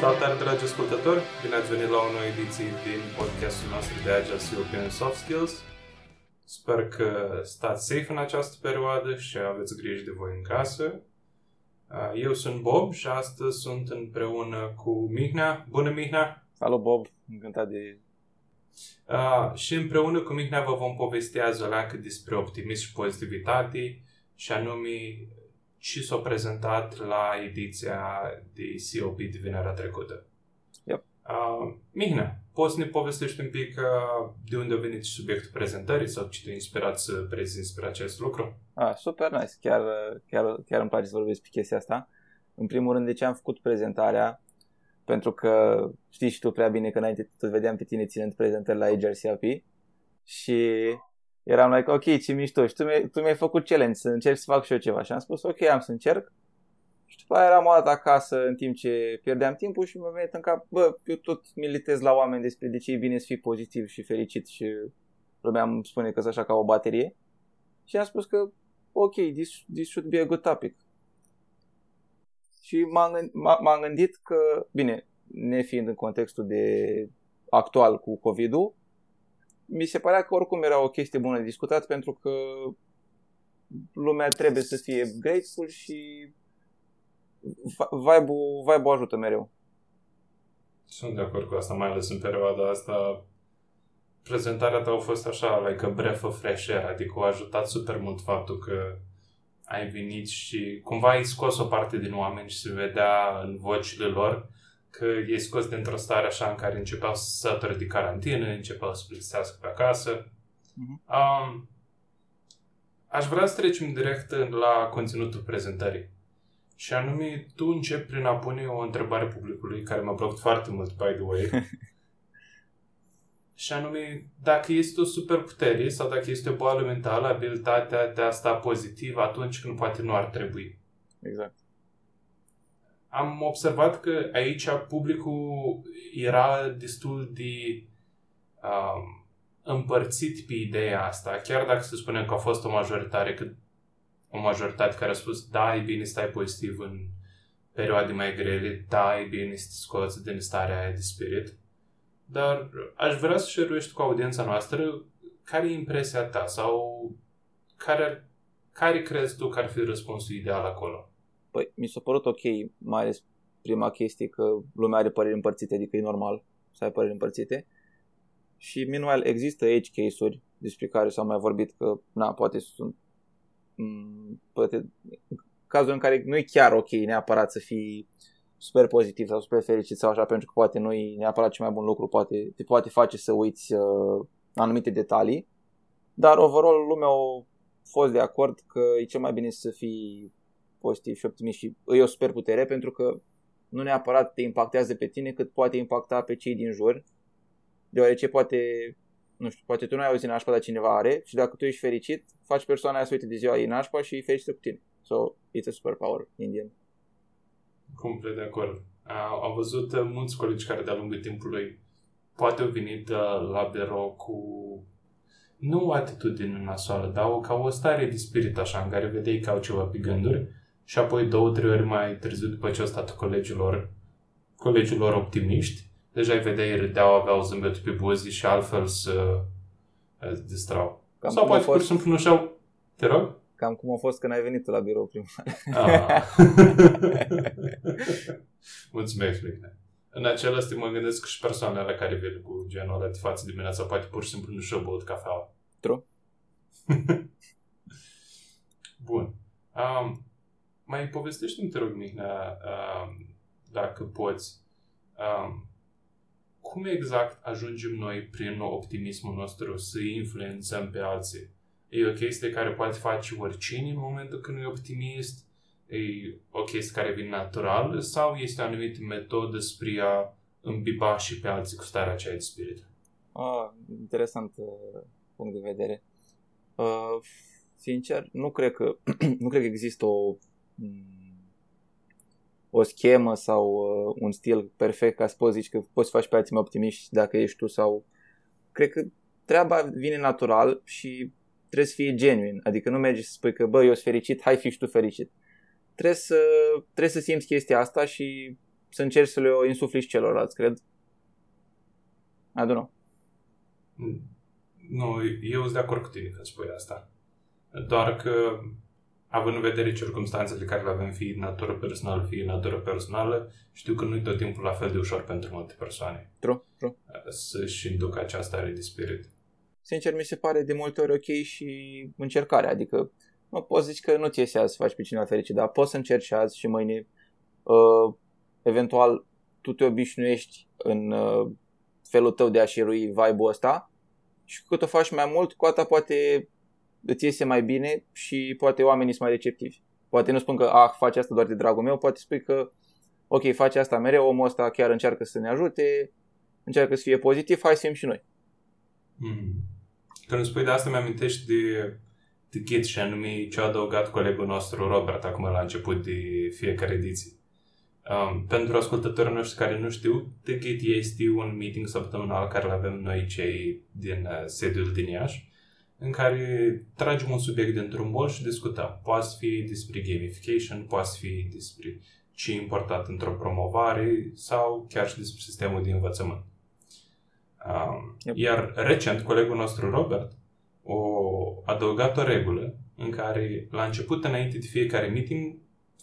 Salutare, dragi ascultători! Bine ați venit la o nouă ediție din podcastul nostru de Agile European Soft Skills. Sper că stați safe în această perioadă și aveți grijă de voi în casă. Uh, eu sunt Bob și astăzi sunt împreună cu Mihnea. Bună, Mihnea! Salut, Bob! Încântat de... Uh, și împreună cu Mihnea vă vom povesti azi o leacă despre optimism și pozitivitate și anume și s-a prezentat la ediția de COP de vinerea trecută. Yep. Uh, Mihnea, poți să ne povestești un pic uh, de unde a venit subiectul prezentării sau ce te-a inspirat să prezinți despre acest lucru? Ah, super nice, chiar, chiar, chiar îmi place să vorbesc pe chestia asta. În primul rând, de ce am făcut prezentarea? Pentru că știi și tu prea bine că înainte tot vedeam pe tine ținând prezentări la AGRCAP și eram like, ok, ce mișto. Și tu mi-ai, tu mi-ai făcut challenge să încerc să fac și eu ceva. Și am spus, ok, am să încerc. Și după aia eram o dată acasă în timp ce pierdeam timpul și mi-a venit în cap, bă, eu tot militez la oameni despre de ce e bine să fii pozitiv și fericit și lumea îmi spune că sunt așa ca o baterie. Și am spus că, ok, this, this should be a good topic. Și m-am, gândit, m-am gândit că, bine, nefiind în contextul de actual cu COVID-ul, mi se părea că oricum era o chestie bună de discutat pentru că lumea trebuie să fie grateful și vibe-ul, vibe ajută mereu. Sunt de acord cu asta, mai ales în perioada asta. Prezentarea ta a fost așa, like a breath of fresh air, adică a ajutat super mult faptul că ai venit și cumva ai scos o parte din oameni și se vedea în vocile lor că e scos dintr-o stare așa în care începeau să sătură de carantină, începeau să plictisească pe acasă. Uh-huh. Um, aș vrea să trecem direct la conținutul prezentării. Și anume, tu începi prin a pune o întrebare publicului, care m-a plăcut foarte mult, by the way. și anume, dacă este o superputere sau dacă este o boală mentală, abilitatea de a sta pozitiv atunci când poate nu ar trebui. Exact am observat că aici publicul era destul de um, împărțit pe ideea asta, chiar dacă se spune că a fost o majoritate, că, o majoritate care a spus da, e bine stai pozitiv în perioade mai grele, da, e bine să te scoți din starea aia de spirit. Dar aș vrea să șeruiești cu audiența noastră care e impresia ta sau care, care crezi tu că ar fi răspunsul ideal acolo? Păi, mi s-a părut ok, mai ales prima chestie că lumea are păreri împărțite, adică e normal să ai păreri împărțite. Și meanwhile există edge case-uri despre care s-a mai vorbit că, na, poate sunt mm, poate, cazul în care nu e chiar ok neapărat să fii super pozitiv sau super fericit sau așa, pentru că poate nu e neapărat cel mai bun lucru, poate, te poate face să uiți uh, anumite detalii, dar overall lumea a fost de acord că e cel mai bine să fii pozitiv și optimist și e o super putere pentru că nu neapărat te impactează pe tine cât poate impacta pe cei din jur deoarece poate nu știu, poate tu nu ai auzit nașpa, dar cineva are și dacă tu ești fericit, faci persoana aia să uite de ziua ei nașpa și e fericită cu tine. So, it's a superpower in the end. Complet de acord. Am văzut uh, mulți colegi care de-a lungul timpului poate au venit uh, la birou cu nu o atitudine nasoală, dar o, ca o stare de spirit așa, în care vedeai că au ceva pe gânduri și apoi două, trei ori mai târziu, după ce au stat colegilor, colegilor optimiști, deja îi vedeai, râdeau, aveau zâmbetul pe buzi și altfel să se distrau. Cam Sau poate pur și simplu nu și-au... Te rog? Cam cum a fost când ai venit la birou prima ah. Mulțumesc, bine. În același timp mă gândesc și persoanele care vin cu genul ăla de față dimineața, poate pur și simplu nu și-au băut cafeaua. True. Bun. Um, mai povestește-mi, te rog, Mihnea, um, dacă poți, um, cum exact ajungem noi prin optimismul nostru să influențăm pe alții? E o chestie care poate face oricine în momentul când e optimist? E o chestie care vine natural? Sau este o anumită metodă spre a îmbiba și pe alții cu starea aceea de spirit? Ah, interesant uh, punct de vedere. Uh, sincer, nu cred că nu cred că există o o schemă sau uh, un stil perfect ca să poți zici că poți face pe alții mai optimiști dacă ești tu sau... Cred că treaba vine natural și trebuie să fie genuine. Adică nu mergi să spui că bă, eu sunt fericit, hai fi și tu fericit. Trebuie să, trebuie să simți chestia asta și să încerci să le insufli și celorlalți, cred. I don't know. Nu, eu sunt de acord cu tine că spui asta. Doar că, având în vedere circunstanțele care le avem, fie natură personală, fie natură personală, știu că nu-i tot timpul la fel de ușor pentru multe persoane. True, true. Să-și inducă această stare de spirit. Sincer, mi se pare de multe ori ok și încercarea, adică nu poți zici că nu ți iese azi să faci pe cineva fericit, dar poți să încerci azi și mâine uh, eventual tu te obișnuiești în uh, felul tău de a șirui vibe-ul ăsta și cu cât o faci mai mult, cu atât poate îți iese mai bine și poate oamenii sunt mai receptivi. Poate nu spun că, ah, faci asta doar de dragul meu, poate spui că, ok, faci asta mereu, omul ăsta chiar încearcă să ne ajute, încearcă să fie pozitiv, hai să fim și noi. Mm. Când spui de asta, mi-amintești de, de Git și anume ce a adăugat colegul nostru Robert acum la început de fiecare ediție. Um, pentru ascultătorii noștri care nu știu, The Gate este un meeting săptămânal care îl avem noi cei din uh, sediul din Iași, în care tragem un subiect dintr-un bol și discutăm. Poate fi despre gamification, poate fi despre ce e important într-o promovare sau chiar și despre sistemul de învățământ. Um, yep. Iar recent, colegul nostru Robert o adăugat o regulă în care la început, înainte de fiecare meeting,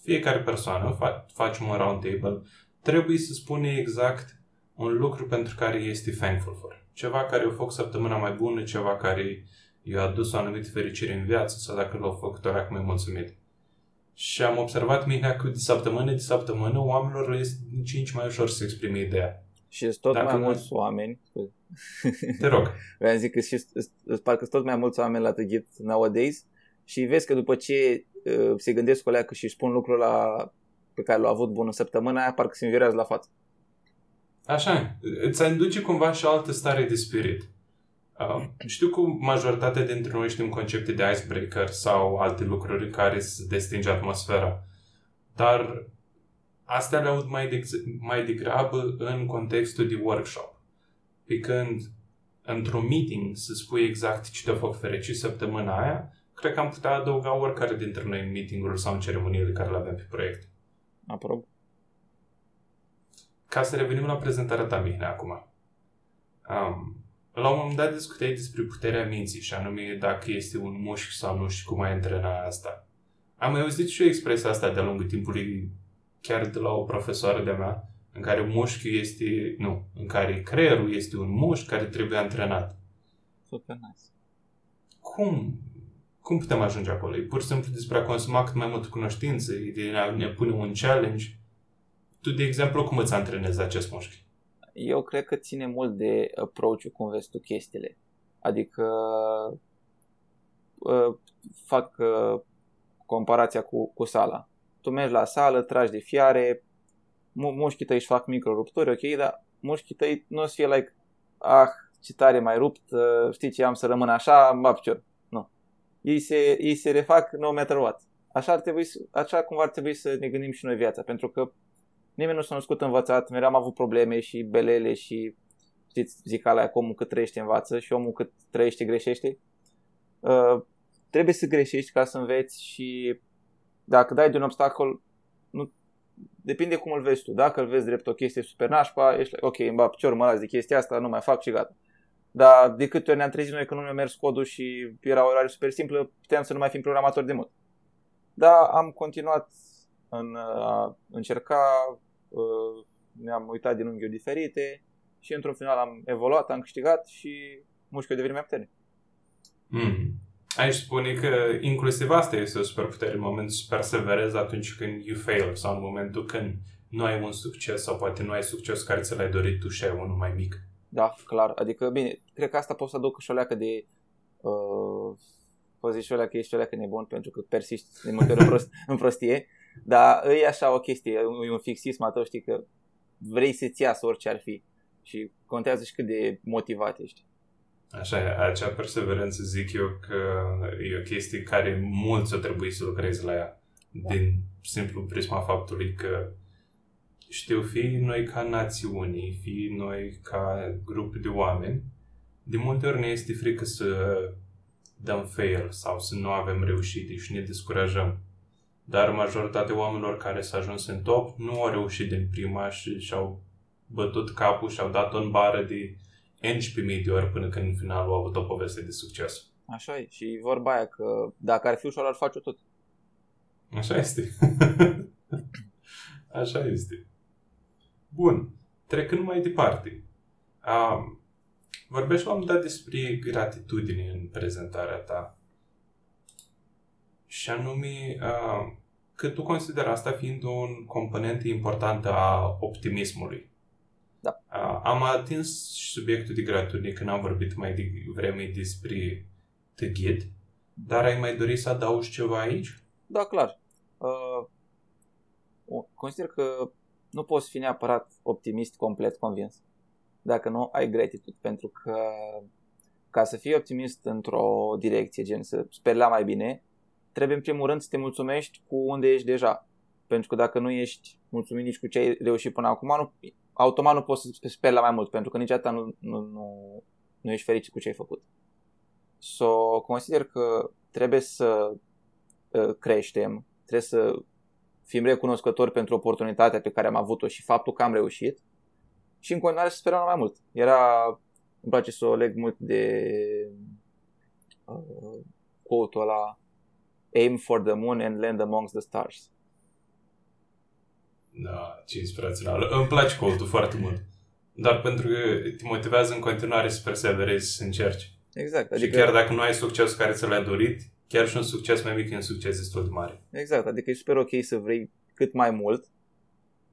fiecare persoană, fa- facem un round table, trebuie să spune exact un lucru pentru care este thankful for. Ceva care o făcut săptămâna mai bună, ceva care i-a adus o anumită fericire în viață sau dacă l-a făcut o mai mulțumit. Și am observat, Mihnea, că de săptămână de săptămână oamenilor le este din ce mai ușor să exprime ideea. Și sunt tot Dacă mai mulți oameni. Te rog. Vreau zic că și parcă sunt tot mai mulți oameni la The nowadays și vezi că după ce uh, se gândesc cu că și își spun lucrul la, pe care l-au avut bună săptămâna aia, parcă se învirează la față. Așa, îți induce cumva și altă stare de spirit. Uh, știu că majoritatea dintre noi știm concepte de icebreaker sau alte lucruri care să destinge atmosfera. Dar astea le aud mai, de, mai degrabă în contextul de workshop. Pe când într-un meeting să spui exact ce te-a făcut fericit săptămâna aia, cred că am putea adăuga oricare dintre noi în meeting sau în ceremoniile care le avem pe proiect. Aprob. Ca să revenim la prezentarea ta, Mihnea, acum. Um, la un moment dat discutai despre puterea minții și anume dacă este un mușchi sau nu și cum ai antrena asta. Am mai auzit și eu expresia asta de-a lungul timpului chiar de la o profesoară de mea, în care mușchiul este, nu, în care creierul este un mușchi care trebuie antrenat. Super nice. Cum? Cum putem ajunge acolo? E pur și simplu despre a consuma cât mai multă cunoștință, e de a ne pune un challenge. Tu, de exemplu, cum îți antrenezi acest mușchi? Eu cred că ține mult de approach-ul cum vezi tu chestiile. Adică uh, fac uh, comparația cu, cu sala tu mergi la sală, tragi de fiare, mu- mușchii tăi își fac micro-rupturi, ok, dar mușchii tăi nu o să fie like, ah, ce tare mai rupt, uh, știi ce am să rămân așa, mă picior. Nu. Ei se, ei se refac no matter what. Așa, ar trebui, așa cum ar trebui să ne gândim și noi viața, pentru că nimeni nu s-a născut învățat, mereu am avut probleme și belele și știți, zic alea că omul cât trăiește învață și omul cât trăiește greșește. Uh, trebuie să greșești ca să înveți și dacă dai de un obstacol, nu, depinde cum îl vezi tu. Dacă îl vezi drept o chestie super nașpa, ești ok, îmi bat picior, mă las de chestia asta, nu mai fac și gata. Dar de câte ori ne-am trezit noi că nu ne-a mers codul și era o orare super simplă, puteam să nu mai fim programatori de mult. Dar am continuat în a încerca, uh, ne-am uitat din unghiuri diferite și într-un final am evoluat, am câștigat și mușchiul devine mai puternic. Mm. Aș spune că inclusiv asta este o superputere în momentul să perseverezi atunci când you fail sau în momentul când nu ai un succes sau poate nu ai succes care ți l-ai dorit tu și ai unul mai mic. Da, clar. Adică, bine, cred că asta pot să aduc și o leacă de... Uh, poți zici și o leacă, ești o leacă nebun pentru că persiști de multe ori în, prost, în prostie, dar e așa o chestie, e un fixism a tău, știi că vrei să-ți iasă orice ar fi și contează și cât de motivat ești. Așa, acea perseverență zic eu că e o chestie care mulți o trebuie să lucreze la ea. Da. Din simplu prisma faptului că știu, fie noi ca națiuni, fie noi ca grup de oameni, de multe ori ne este frică să dăm fail sau să nu avem reușite și ne descurajăm. Dar majoritatea oamenilor care s-au ajuns în top nu au reușit din prima și și-au bătut capul și au dat în bară de 11.000 de ori până când în final au avut o poveste de succes. Așa e. Și vorba aia că dacă ar fi ușor, ar face tot. Așa este. Așa este. Bun. Trecând mai departe. Um, vorbești la un dat despre gratitudine în prezentarea ta. Și anume uh, că tu consideri asta fiind un component important a optimismului. Da. Uh, am atins subiectul de gratitudine când am vorbit mai devreme despre The Ghid, dar ai mai dori să adaugi ceva aici? Da, clar. Uh, consider că nu poți fi neapărat optimist complet convins dacă nu ai gratitude, pentru că ca să fii optimist într-o direcție, gen să speri la mai bine, trebuie în primul rând să te mulțumești cu unde ești deja. Pentru că dacă nu ești mulțumit nici cu ce ai reușit până acum, nu, automat nu poți să speri la mai mult, pentru că niciodată nu, nu, nu, nu ești fericit cu ce ai făcut. So, consider că trebuie să uh, creștem, trebuie să fim recunoscători pentru oportunitatea pe care am avut-o și faptul că am reușit și în continuare să sperăm la mai mult. Era, îmi place să o leg mult de uh, quote-ul ăla Aim for the moon and land amongst the stars. Da, ce inspirațional. Îmi place quote foarte mult. Dar pentru că te motivează în continuare să perseverezi, să încerci. Exact. Adică... Și chiar dacă nu ai succesul care ți l-ai dorit, chiar și un succes mai mic e un succes destul de mare. Exact, adică e super ok să vrei cât mai mult,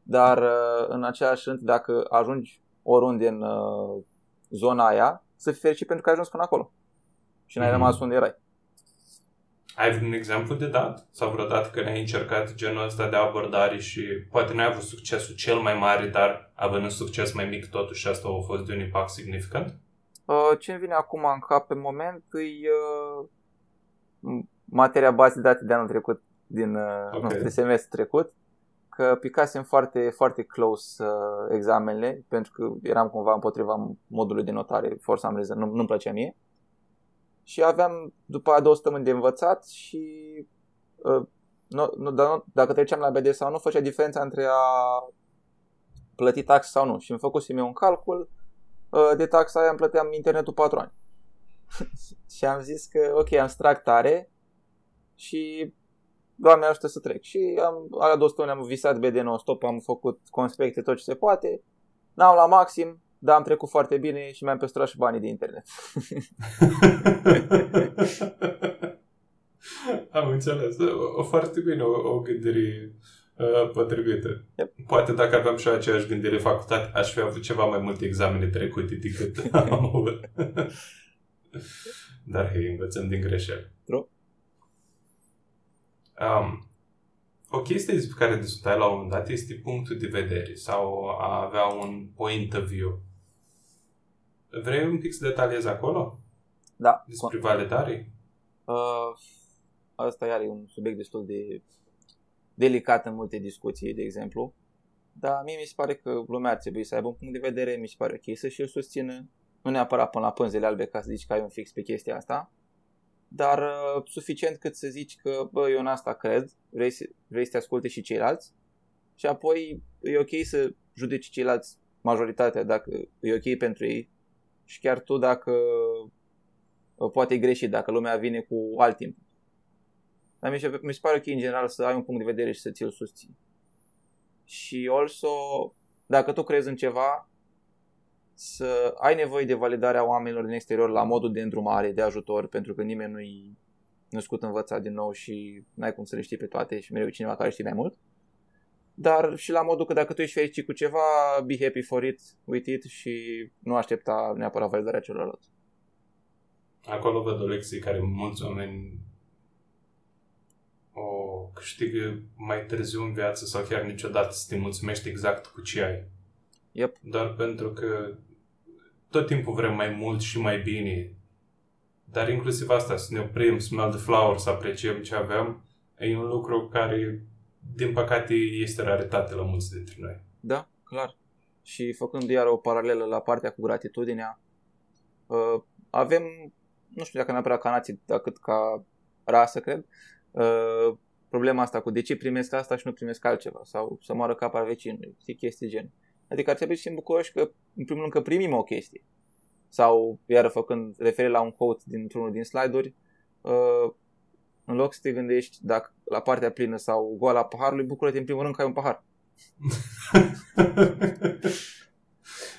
dar uh, în același rând, dacă ajungi oriunde în uh, zona aia, să fii fericit pentru că ai ajuns până acolo și n-ai mm-hmm. rămas unde erai. Ai un exemplu de dat? Sau vreodată când ai încercat genul ăsta de abordare și poate n-ai avut succesul cel mai mare, dar având un succes mai mic totuși asta a fost de un impact significant? Uh, ce îmi vine acum în cap pe moment e uh, materia bază de date de anul trecut, din uh, okay. nu, de semestru trecut, că picasem foarte, foarte close uh, examenele, pentru că eram cumva împotriva modului de notare, for some reason, nu, nu-mi plăcea mie. Și aveam după a două săptămâni de învățat și uh, nu, nu, nu, dacă treceam la BD sau nu, făcea diferența între a plăti tax sau nu. Și îmi făcusem eu un calcul, uh, de taxa aia îmi plăteam internetul 4 ani. și am zis că ok, am tare și Doamne ajută să trec. Și am, alea două stone am visat BD non-stop, am făcut conspecte tot ce se poate. N-am la maxim, dar am trecut foarte bine și mi-am păstrat și banii de internet. am înțeles. O, foarte bine, o, o gândire uh, potrivită. Yep. Poate dacă aveam și aceeași gândire facultate, aș fi avut ceva mai multe examene trecute decât am avut. Dar hei, învățăm din greșeli. True. Um, o chestie despre care discutai la un moment dat este punctul de vedere sau a avea un point of view. Vrei un pic să detaliezi acolo? Da. Despre validare? Uh, asta iar e un subiect destul de delicat în multe discuții, de exemplu. Dar mie mi se pare că lumea ar trebui să aibă un punct de vedere, mi se pare ok să și-l susțină. Nu neapărat până la pânzele albe ca să zici că ai un fix pe chestia asta, dar uh, suficient cât să zici că, bă, eu în asta cred, vrei să, vrei să te asculte și ceilalți și apoi e ok să judeci ceilalți majoritatea dacă e ok pentru ei și chiar tu dacă uh, poate e greșit, dacă lumea vine cu alt timp. Dar mi se, mi se pare ok în general să ai un punct de vedere și să ți-l susții. Și also, dacă tu crezi în ceva, să ai nevoie de validarea oamenilor din exterior la modul de îndrumare, de ajutor, pentru că nimeni nu-i născut învățat din nou și n-ai cum să le știi pe toate și mereu cineva care știe mai mult. Dar și la modul că dacă tu ești fericit cu ceva, be happy for it, with it și nu aștepta neapărat validarea celorlalți. Acolo văd o lecție care mulți oameni o câștigă mai târziu în viață sau chiar niciodată să te mulțumești exact cu ce ai. Yep. Doar pentru că tot timpul vrem mai mult și mai bine. Dar inclusiv asta, să ne oprim, smell the flower, să apreciem ce avem, e un lucru care, din păcate, este raritate la mulți dintre noi. Da, clar. Și făcând iar o paralelă la partea cu gratitudinea, uh, avem, nu știu dacă neapărat ca nație, dar cât ca rasă, cred, uh, problema asta cu de ce primesc asta și nu primesc altceva sau să moară capa vecinului, știi, chestii gen. Adică ar trebui să fim bucuroși că, în primul rând, că primim o chestie. Sau, iară făcând referire la un quote dintr-unul din slide-uri, uh, în loc să te gândești dacă la partea plină sau goală a paharului, bucură-te în primul rând că ai un pahar.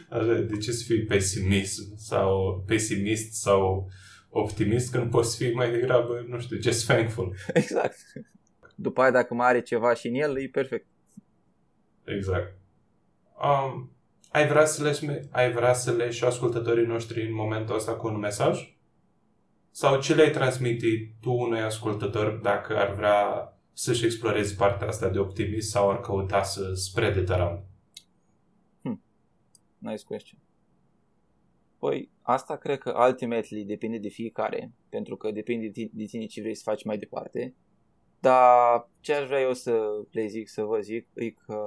Așa, de ce să fii pesimist sau pesimist sau optimist când poți fi mai degrabă, nu știu, just thankful. Exact. După aia, dacă mai are ceva și în el, e perfect. Exact. Um, ai, vrea să le, ai vrea să le și ascultătorii noștri în momentul ăsta cu un mesaj? Sau ce le-ai transmite tu unui ascultător dacă ar vrea să-și exploreze partea asta de optimism sau ar căuta să spread it around? Hmm. Nice question. Păi, asta cred că ultimately depinde de fiecare, pentru că depinde de tine ce vrei să faci mai departe. Dar ce aș vrea eu să le zic, să vă zic, e că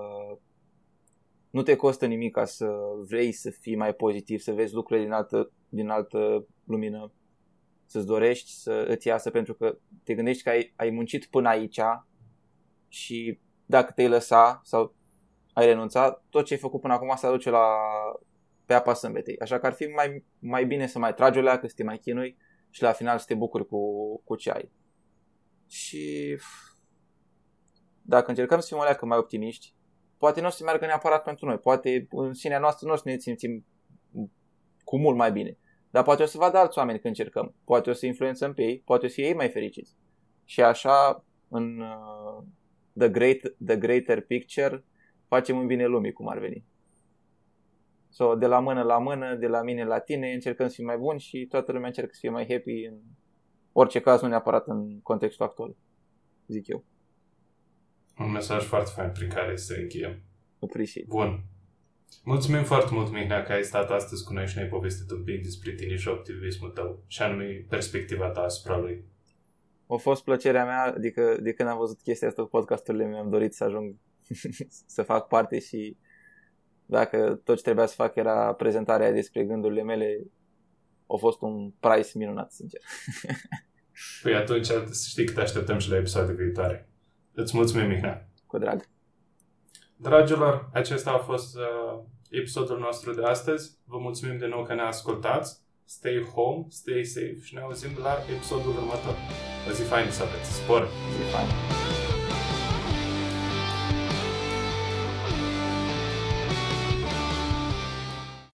nu te costă nimic ca să vrei să fii mai pozitiv, să vezi lucrurile din altă, din altă lumină, să-ți dorești să îți iasă pentru că te gândești că ai, ai muncit până aici și dacă te-ai lăsa sau ai renunțat, tot ce ai făcut până acum se aduce la, pe apa sâmbetei. Așa că ar fi mai, mai bine să mai tragi o leacă, să te mai chinui și la final să te bucuri cu, cu ce ai. Și dacă încercăm să fim o leacă mai optimiști, poate nu o să meargă neapărat pentru noi, poate în sinea noastră nu o să ne simțim cu mult mai bine. Dar poate o să vadă alți oameni când încercăm, poate o să influențăm pe ei, poate o să fie ei mai fericiți. Și așa, în uh, the, great, the greater picture, facem un bine lumii, cum ar veni. So, de la mână la mână, de la mine la tine, încercăm să fim mai buni și toată lumea încercă să fie mai happy în orice caz, nu neapărat în contextul actual, zic eu. Un mesaj foarte fain prin care să încheiem. Appreciate. Bun. Mulțumim foarte mult, Mihnea, că ai stat astăzi cu noi și ne-ai povestit un pic despre tine și optimismul tău și anume perspectiva ta asupra lui. A fost plăcerea mea, adică de când am văzut chestia asta cu podcasturile, mi-am dorit să ajung să fac parte și dacă tot ce trebuia să fac era prezentarea despre gândurile mele, a fost un price minunat, sincer. Păi atunci să știi că te așteptăm și la episoade viitoare. Îți mulțumim, Mihnea. Cu drag. Dragilor, acesta a fost uh, episodul nostru de astăzi. Vă mulțumim de nou că ne ascultați. Stay home, stay safe și ne auzim la episodul următor. O zi faină să aveți. Spor! Zi faină!